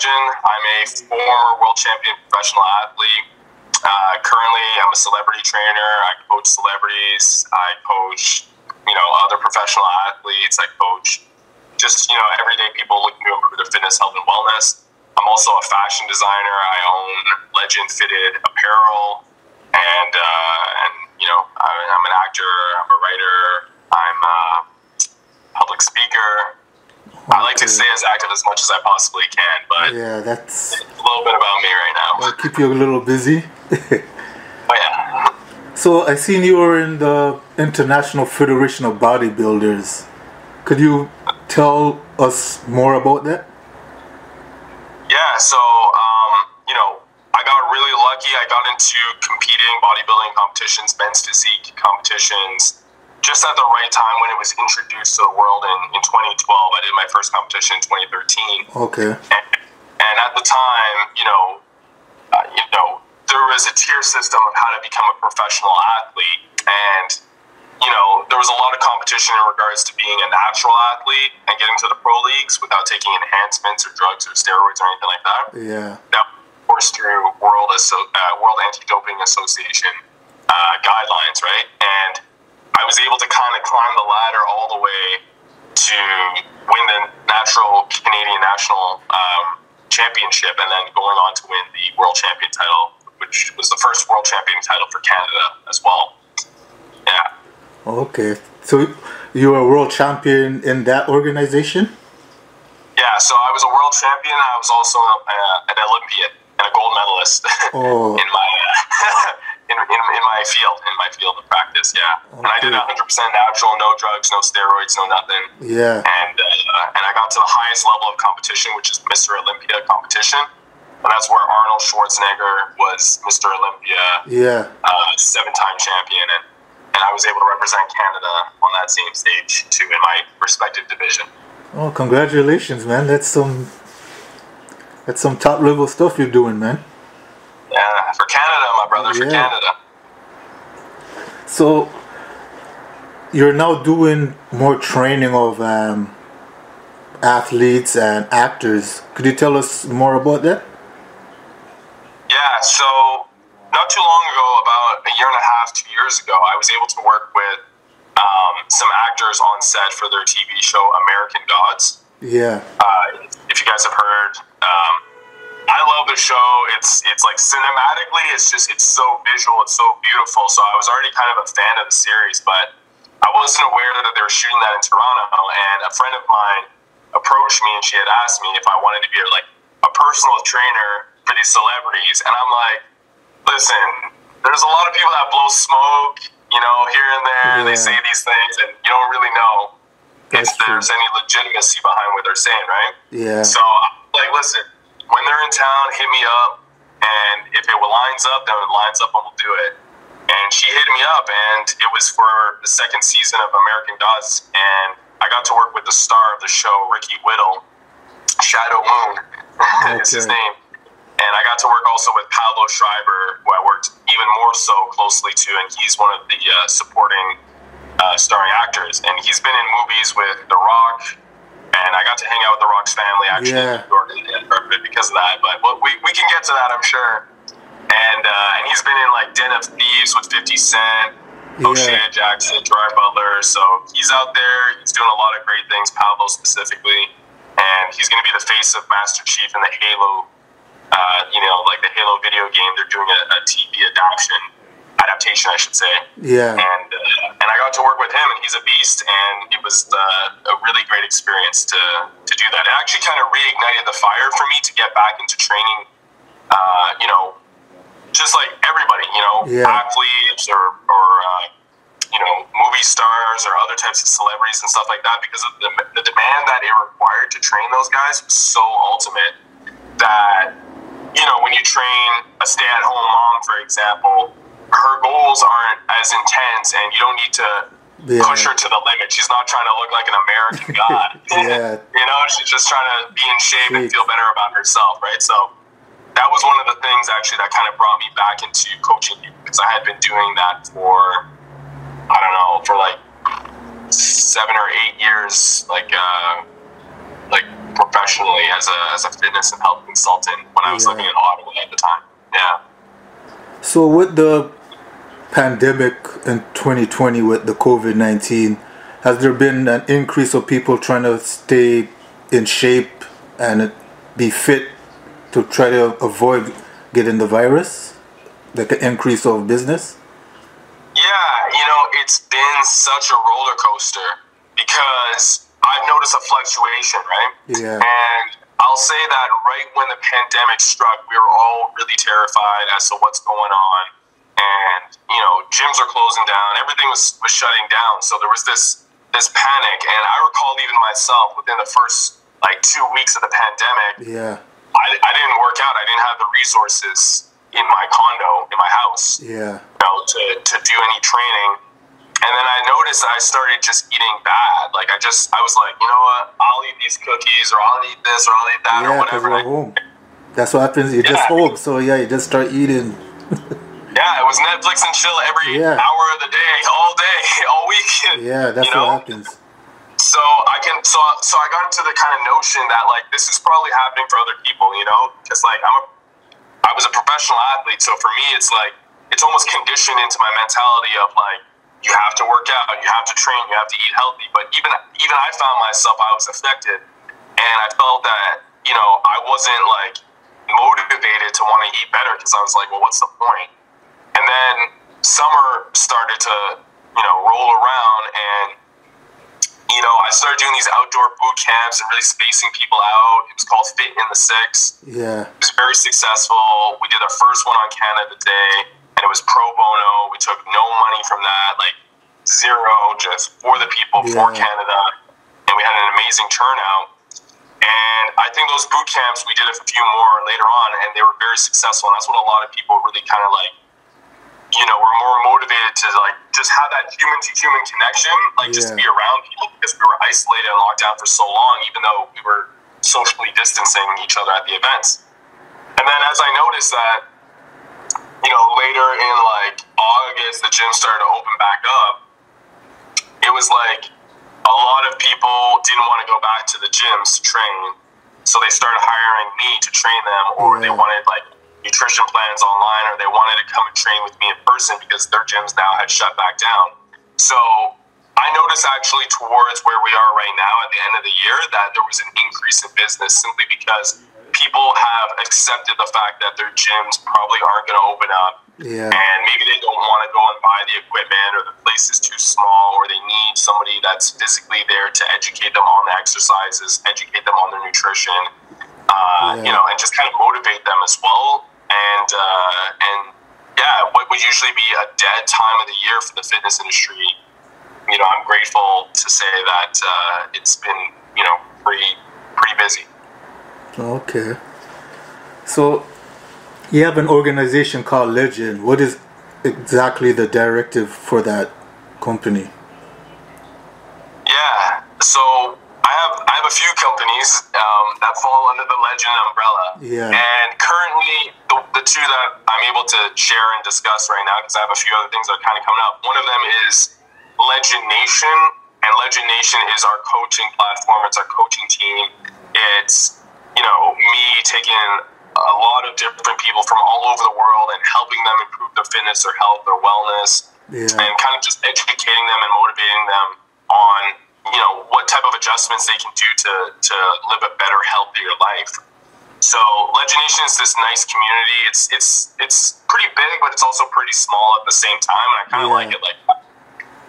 legend. I'm a former world champion professional athlete. Uh, currently, I'm a celebrity trainer. I coach celebrities. I coach, you know, other professional athletes. I coach just, you know, everyday people looking to improve their fitness, health, and wellness. I'm also a fashion designer. I own Legend Fitted apparel, and uh, and you know, I'm an actor. I'm a writer. I'm a public speaker. I like to stay as active as much as I possibly can, but yeah, that's a little bit about me right now. I'll keep you a little busy. oh yeah. So I seen you were in the International Federation of Bodybuilders. Could you tell us more about that? Yeah, so um, you know, I got really lucky. I got into competing bodybuilding competitions, men's physique competitions, just at the right time when it was introduced to the world in, in 2012. I did my first competition in 2013. Okay. And, and at the time, you know, uh, you know, there was a tier system of how to become a professional athlete, and you know, there was a lot of competition in regards to being a natural athlete and getting to the pro leagues without taking enhancements or drugs or steroids or anything like that. Yeah. That was through World uh, World Anti Doping Association uh, guidelines, right? And I was able to kind of climb the ladder all the way to win the natural Canadian national um, championship, and then going on to win the world champion title, which was the first world champion title for Canada as well. Yeah. Okay, so you were a world champion in that organization? Yeah, so I was a world champion. I was also uh, an Olympian and a gold medalist oh. in my in, in, my field in my field of practice. Yeah, okay. and I did 100 percent natural, no drugs, no steroids, no nothing. Yeah, and uh, and I got to the highest level of competition, which is Mr. Olympia competition. And that's where Arnold Schwarzenegger was Mr. Olympia, yeah, uh, seven-time champion, and and I was able to represent Canada on that same stage too in my respective division. Oh, congratulations, man! That's some that's some top level stuff you're doing, man. Yeah, for Canada, my brother, for. Canada. So you're now doing more training of um, athletes and actors. Could you tell us more about that? Yeah, so not too long ago, about a year and a half, two years ago, I was able to work with um, some actors on set for their TV show American Gods. Yeah. Uh, if you guys have heard, um, I love the show. It's it's like cinematically, it's just it's so visual, it's so beautiful. So I was already kind of a fan of the series, but I wasn't aware that they were shooting that in Toronto. And a friend of mine approached me and she had asked me if I wanted to be like a personal trainer for these celebrities, and I'm like listen, there's a lot of people that blow smoke, you know, here and there, yeah. they say these things, and you don't really know That's if true. there's any legitimacy behind what they're saying, right? Yeah. So, I'm like, listen, when they're in town, hit me up, and if it lines up, then it lines up, and we'll do it. And she hit me up, and it was for the second season of American Gods, and I got to work with the star of the show, Ricky Whittle. Shadow Moon okay. is his name and I got to work also with Pablo Schreiber, who I worked even more so closely to, and he's one of the uh, supporting uh, starring actors. And he's been in movies with The Rock, and I got to hang out with The Rock's family actually yeah. in New York because of that. But we, we can get to that, I'm sure. And uh, and he's been in like Den of Thieves with 50 Cent, yeah. O'Shea Jackson, Gerard Butler. So he's out there. He's doing a lot of great things, Pablo specifically. And he's going to be the face of Master Chief in the Halo uh, you know, like the Halo video game, they're doing a, a TV adaptation, adaptation, I should say. Yeah. And I got to work with him, and he's a beast, and it was uh, a really great experience to to do that. It actually kind of reignited the fire for me to get back into training. Uh, you know, just like everybody, you know, yeah. athletes or or uh, you know movie stars or other types of celebrities and stuff like that, because of the, the demand that it required to train those guys was so ultimate that you know, when you train a stay at home mom, for example, her goals aren't as intense and you don't need to yeah. push her to the limit. She's not trying to look like an American god. yeah. you know, she's just trying to be in shape and feel better about herself, right? So that was one of the things actually that kind of brought me back into coaching because I had been doing that for, I don't know, for like seven or eight years, like, uh, like professionally as a, as a fitness and health consultant when I was Yeah. living in Ottawa at the time. Yeah. So with the pandemic in 2020 with the COVID-19, has there been an increase of people trying to stay in shape and be fit to try to avoid getting the virus? Like an increase of business? Yeah, you know, it's been such a roller coaster because I've noticed a fluctuation, right? Yeah. And I'll say that right when the pandemic struck, we were all really terrified as to what's going on. And, you know, gyms are closing down, everything was, was shutting down. So there was this this panic. And I recall even myself within the first like two weeks of the pandemic, Yeah. I, I didn't work out. I didn't have the resources in my condo, in my house Yeah. you know, to, to do any training. And then I noticed I started just eating bad. Like I just, I was like, you know what? I'll eat these cookies, or I'll eat this, or I'll eat that, Yeah, because whatever. you're home. That's what happens. You're just Yeah. home. So yeah, you just start eating. Yeah, it was Netflix and chill every Yeah. hour of the day, all day, all week. Yeah, that's you know? what happens. So I can, so so I got into the kind of notion that like this is probably happening for other people, you know, because like I'm a, I was a professional athlete, so for me it's like it's almost conditioned into my mentality of like you have to work out, you have to train, you have to eat healthy. But even even I found myself I was affected, and I felt that you know I wasn't like motivated to want to eat better because I was like, well, what's the point? And then summer started to you know roll around and you know, I started doing these outdoor boot camps and really spacing people out. It was called Fit in the Six. Yeah. It was very successful. We did our first one on Canada Day, and it was pro bono. We took no money from that, like zero, just for the people, for Yeah. Canada. And we had an amazing turnout. And I think those boot camps, we did a few more later on, and they were very successful. And that's what a lot of people really kind of like, you know, we're more motivated to like just have that human to human connection, like just Yeah. be around people because we were isolated and locked down for so long, even though we were socially distancing each other at the events. And then as I noticed that, you know, later in like August, the gym started to open back up. It was like a lot of people didn't want to go back to the gyms to train, so they started hiring me to train them, or they wanted like nutrition plans online, or they wanted to come and train with me in person because their gyms now had shut back down. So I noticed actually towards where we are right now at the end of the year that there was an increase in business simply because people have accepted the fact that their gyms probably aren't going to open up Yeah. and maybe they don't want to go and buy the equipment or the place is too small or they need somebody that's physically there to educate them on the exercises educate them on their nutrition uh, Yeah. you know and just kind of motivate them as well and uh, and yeah what would usually be a dead time of the year for the fitness industry you know i'm grateful to say that uh, it's been you know pretty pretty busy Okay. So you have an organization called Legend. What is exactly the directive for that company? Yeah. So I have I have a few companies um, that fall under the Legend umbrella. Yeah. And currently, the, the two that I'm able to share and discuss right now, because I have a few other things that are kind of coming up. One of them is Legend Nation, and Legend Nation is our coaching platform. It's our coaching team. It's you know me taking a lot of different people from all over the world and helping them improve their fitness, their health, their wellness Yeah. and kind of just educating them and motivating them on you know what type of adjustments they can do to to live a better healthier life so Legend Nation is this nice community it's it's it's pretty big but it's also pretty small at the same time and i kind of Yeah. like it like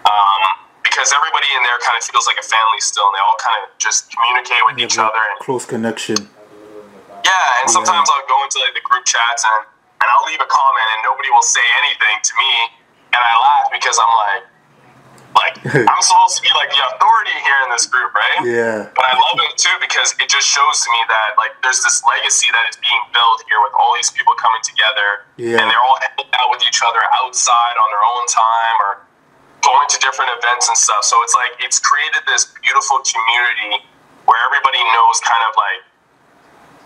um, because everybody in there kind of feels like a family still and they all kind of just communicate with You each other and close connection. yeah, and sometimes I'll go into like the group chats and, and I'll leave a comment and nobody will say anything to me, and I laugh because I'm like, like I'm supposed to be like the authority here in this group, right? Yeah. But I love it too because it just shows to me that like there's this legacy that is being built here with all these people coming together, Yeah. and they're all hanging out with each other outside on their own time or going to different events and stuff. So it's like it's created this beautiful community where everybody knows kind of like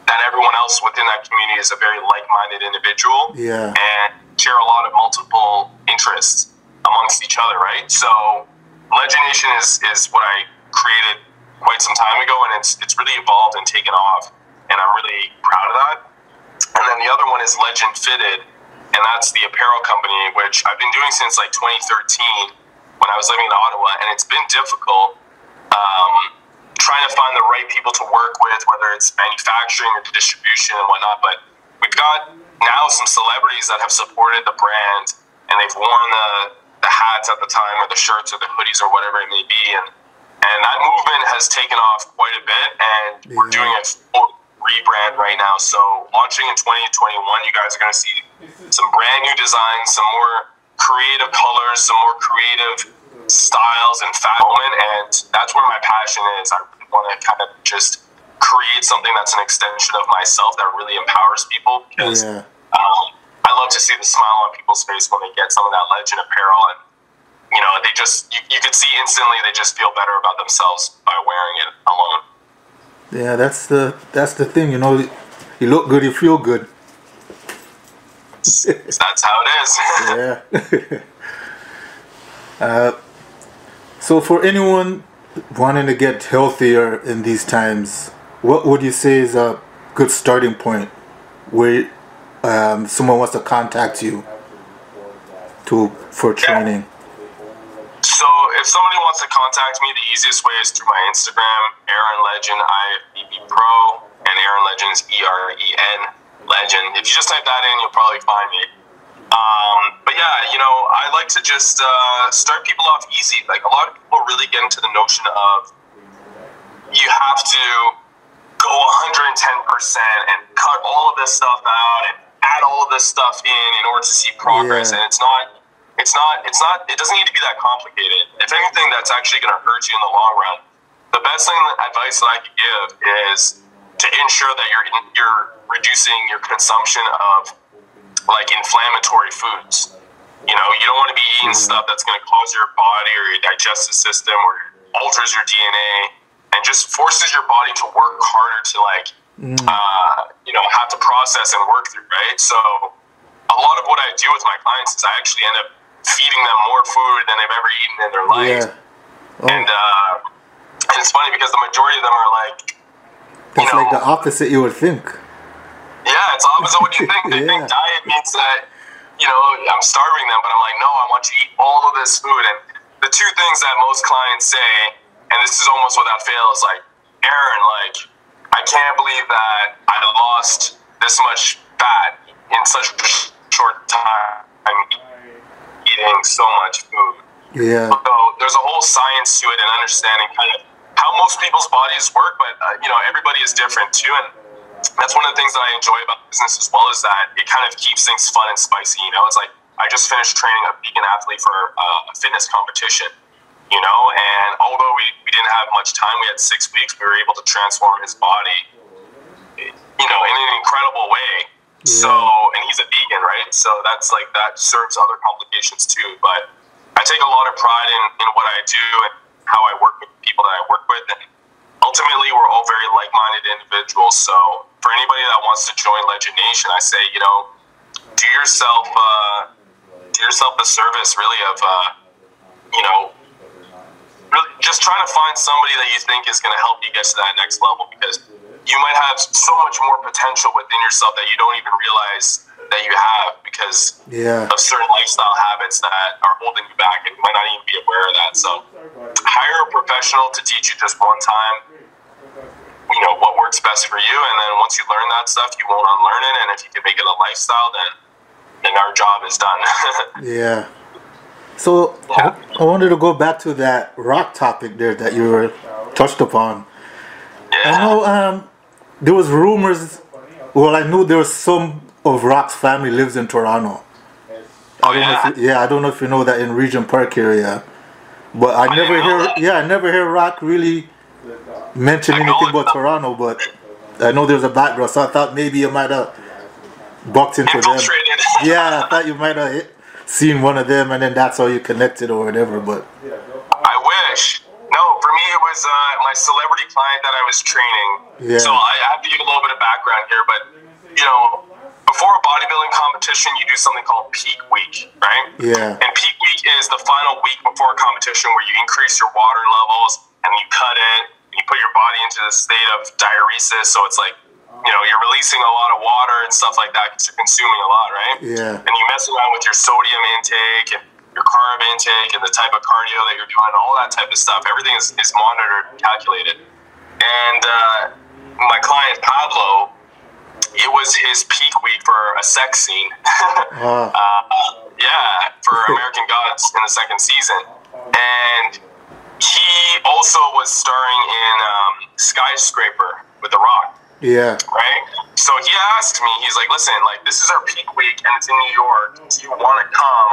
that everyone else within that community is a very like-minded individual Yeah. and share a lot of multiple interests amongst each other, right? So Legend Nation is, is what I created quite some time ago, and it's it's really evolved and taken off, and I'm really proud of that. And then the other one is Legend Fitted, and that's the apparel company which I've been doing since like 2013 when I was living in Ottawa, and it's been difficult. Um, trying to find the right people to work with, whether it's manufacturing or distribution and whatnot. But we've got now some celebrities that have supported the brand and they've worn the, the hats at the time or the shirts or the hoodies or whatever it may be. And, and that movement has taken off quite a bit and yeah. we're doing a full rebrand right now. So launching in 2021, you guys are going to see some brand new designs, some more creative colors, some more creative styles and moment, and that's where my passion is. I want to kind of just create something that's an extension of myself that really empowers people because yeah. I love to see the smile on people's face when they get some of that legend apparel and you know they just you, you can see instantly they just feel better about themselves by wearing it alone. Yeah that's the that's the thing you know you look good you feel good. That's how it is. Yeah. Uh, so for anyone wanting to get healthier in these times, what would you say is a good starting point where um, someone wants to contact you to for training? So if somebody wants to contact me, the easiest way is through my Instagram, Eren Legend, I B B Pro, and Eren Legend is E R E N Legend. If you just type that in, you'll probably find me. Um, but yeah, you know, I like to just uh, start people off easy. Like a lot of people really get into the notion of you have to go 110% and cut all of this stuff out and add all of this stuff in in order to see progress. Yeah. And it's not, it's not, it's not, it doesn't need to be that complicated. If anything, that's actually going to hurt you in the long run. The best thing, advice that I could give is to ensure that you're you're reducing your consumption of like inflammatory foods. You know, you don't want to be eating mm-hmm. stuff that's going to cause your body or your digestive system or alters your DNA and just forces your body to work harder to like, mm. uh, you know, have to process and work through, right? So a lot of what I do with my clients is I actually end up feeding them more food than they've ever eaten in their life. Yeah. Oh. And, uh, and it's funny because the majority of them are like, that's know, like the opposite you would think. Yeah, it's opposite what you think. They yeah. think diet means that, you know, I'm starving them, but I'm like, no, I want you to eat all of this food. And the two things that most clients say, and this is almost without fail, is like, Eren, like, I can't believe that I lost this much fat in such a short time. I'm eating so much food. Yeah. So there's a whole science to it and understanding kind of how most people's bodies work, but uh, you know everybody is different too, and that's one of the things that I enjoy about business as well is that it kind of keeps things fun and spicy. You know, it's like I just finished training a vegan athlete for uh, a fitness competition. You know, and although we, we didn't have much time, we had six weeks. We were able to transform his body, you know, in an incredible way. Yeah. So, and he's a vegan, right? So that's like that serves other complications too. But I take a lot of pride in, in what I do and how I work with people that I work with, and ultimately we're all very like-minded individuals. So for anybody that wants to join Legend Nation, I say, you know, do yourself uh, do yourself a service, really, of uh, you know, really just trying to find somebody that you think is going to help you get to that next level because you might have so much more potential within yourself that you don't even realize that you have because yeah. of certain lifestyle habits that are holding you back and you might not even be aware of that. So hire a professional to teach you just one time you know what works best for you and then once you learn that stuff you won't unlearn it and if you can make it a lifestyle then then our job is done yeah so. I, I wanted to go back to that rock topic there that you were touched upon yeah. i know um, there was rumors well i knew there was some of rock's family lives in toronto Oh, yeah. You, yeah, I don't know if you know that in Regent Park area, but I, I never hear. That. Yeah, I never hear Rock really mention anything about Toronto, but I know there's a background, so I thought maybe you might have bucked into them. Yeah, I thought you might have seen one of them, and then that's how you connected or whatever. But I wish. No, for me it was uh, my celebrity client that I was training. Yeah. So I have to give a little bit of background here, but you know, before a bodybuilding competition, you do something called peak week, right? Yeah. And peak week is the final week before a competition where you increase your water levels and you cut it and you put your body into the state of diuresis. So it's like, you know, you're releasing a lot of water and stuff like that because you're consuming a lot, right? Yeah. And you mess around with your sodium intake and your carb intake and the type of cardio that you're doing, all that type of stuff. Everything is, is monitored and calculated. And uh, my client Pablo, it was his peak week for a sex scene. Wow. uh, yeah, for American Gods in the second season. And he also was starring in um, Skyscraper with The Rock Yeah. right? So he asked me, he's like, listen, like this is our peak week and it's in New York. Do you want to come?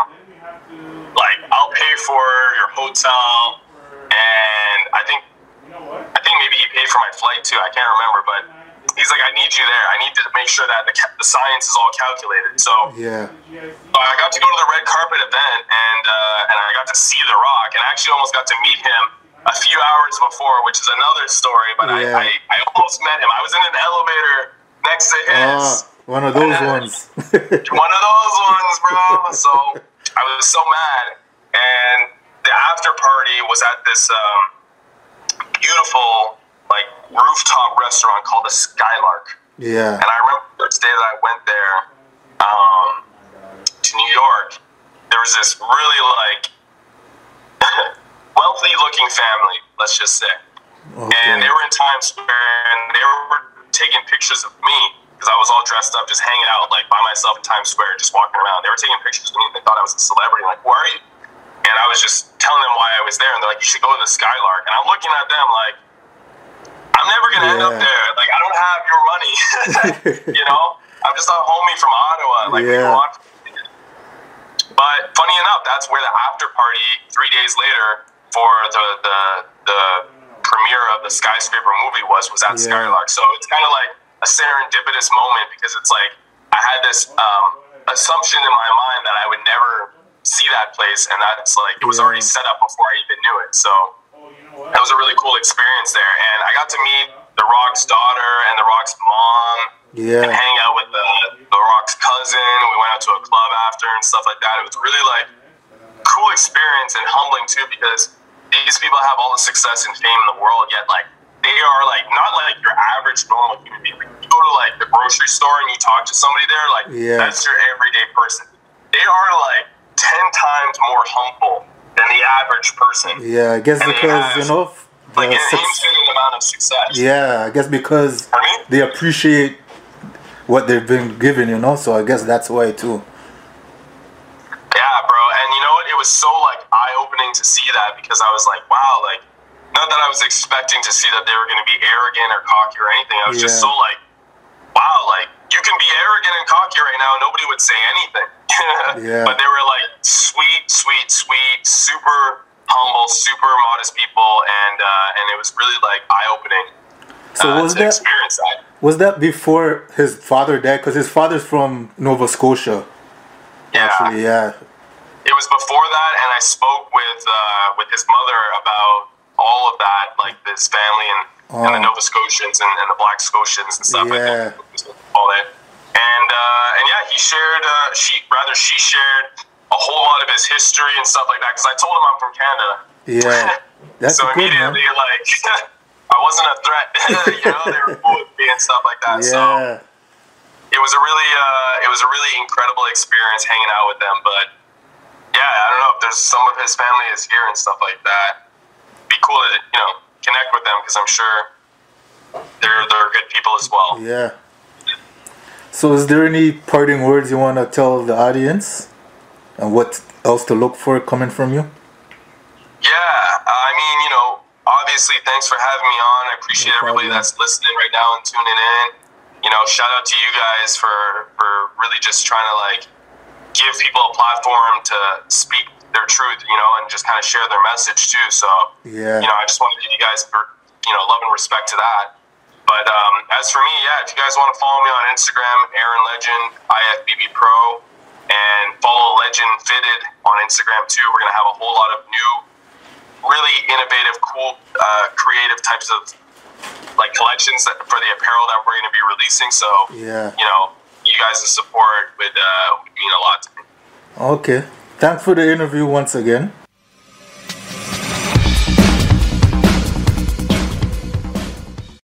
Like, I'll pay for your hotel, and I think, I think maybe he paid for my flight too. I can't remember, but he's like, I need you there. I need to make sure that the, ca- the science is all calculated. So Yeah. uh, I got to go to the red carpet event, and uh, and I got to see The Rock, and I actually almost got to meet him a few hours before, which is another story. But Yeah. I, I, I almost met him. I was in an elevator next to his. Ah, one of those ones. One of those ones, bro. So I was so mad, and the after party was at this um, beautiful like rooftop restaurant called the Skylark. yeah. And I remember the first day that I went there um, to New York, there was this really like wealthy looking family, let's just say. And Okay. they were in Times Square and they were taking pictures of me because I was all dressed up, just hanging out like by myself in Times Square, just walking around. They were taking pictures of me and they thought I was a celebrity. Like, where are you? And I was just telling them why I was there. And they're like, you should go to the Skylark. And I'm looking at them like, I'm never going to end up there. Like, I don't have your money. you know? I'm just a homie from Ottawa. Like, we Yeah. grew up. But funny enough, that's where the after party three days later for the the, the premiere of the skyscraper movie was was at Yeah. Skylark. So it's kind of like a serendipitous moment because it's like I had this um, assumption in my mind that I would never see that place, and that's like it was Yeah. already set up before I even knew it. So that was a really cool experience there, and I got to meet The Rock's daughter and The Rock's mom and Yeah. hang out with the, the Rock's cousin. We went out to a club after and stuff like that. It was really like cool experience and humbling too because these people have all the success and fame in the world, yet like they are like not like your average normal human being. Like, you go to like the grocery store and you talk to somebody there, like Yeah. that's your everyday person. They are like ten times more humble than the average person. Yeah, I guess And because have, you know Like the an suc- infinite amount of success. yeah, I guess because Pardon me? they appreciate what they've been given, you know. So I guess that's why too. Yeah, bro. And you know what? It was so like eye opening to see that because I was like, wow, like not that I was expecting to see that they were going to be arrogant or cocky or anything. I was just so like, wow, like you can be arrogant and cocky right now. Nobody would say anything. Yeah. But they were like sweet, sweet, sweet, super humble, super modest people, and uh, and it was really like eye opening. So uh, was that that? was that before his father died? Because his father's from Nova Scotia. Yeah. Actually, yeah. Was before that, and I spoke with uh, with his mother about all of that, like his family and, and the Oh. Nova Scotians and, and the Black Scotians and stuff like Yeah. that. All that, and uh, and yeah, he shared. Uh, she rather she shared a whole lot of his history and stuff like that because I told him I'm from Canada. Yeah. That's so good, man. immediately, like, I wasn't a threat. you know, they were cool with me and stuff like that. So it was a really uh, it was a really incredible experience hanging out with them. But yeah, I don't know if there's some of his family is here and stuff like that. Be cool to you know connect with them because I'm sure they're they're good people as well. Yeah. So, is there any parting words you want to tell the audience, and what else to look for coming from you? Yeah, I mean you know obviously thanks for having me on. I appreciate No everybody that's listening right now and tuning in. You know, shout out to you guys for for really just trying to like give people a platform to speak their truth, you know, and just kind of share their message too. So, Yeah. you know, I just want to give you guys, you know, love and respect to that. But um, as for me, yeah, if you guys want to follow me on Instagram, Eren Legend, IFBB Pro, and follow Legend Fitted on Instagram too. We're gonna have a whole lot of new, really innovative, cool, uh, creative types of like collections that, for the apparel that we're gonna be releasing. So, Yeah. you know, you guys' support would uh, would mean a lot to me. Okay. Thanks for the interview once again.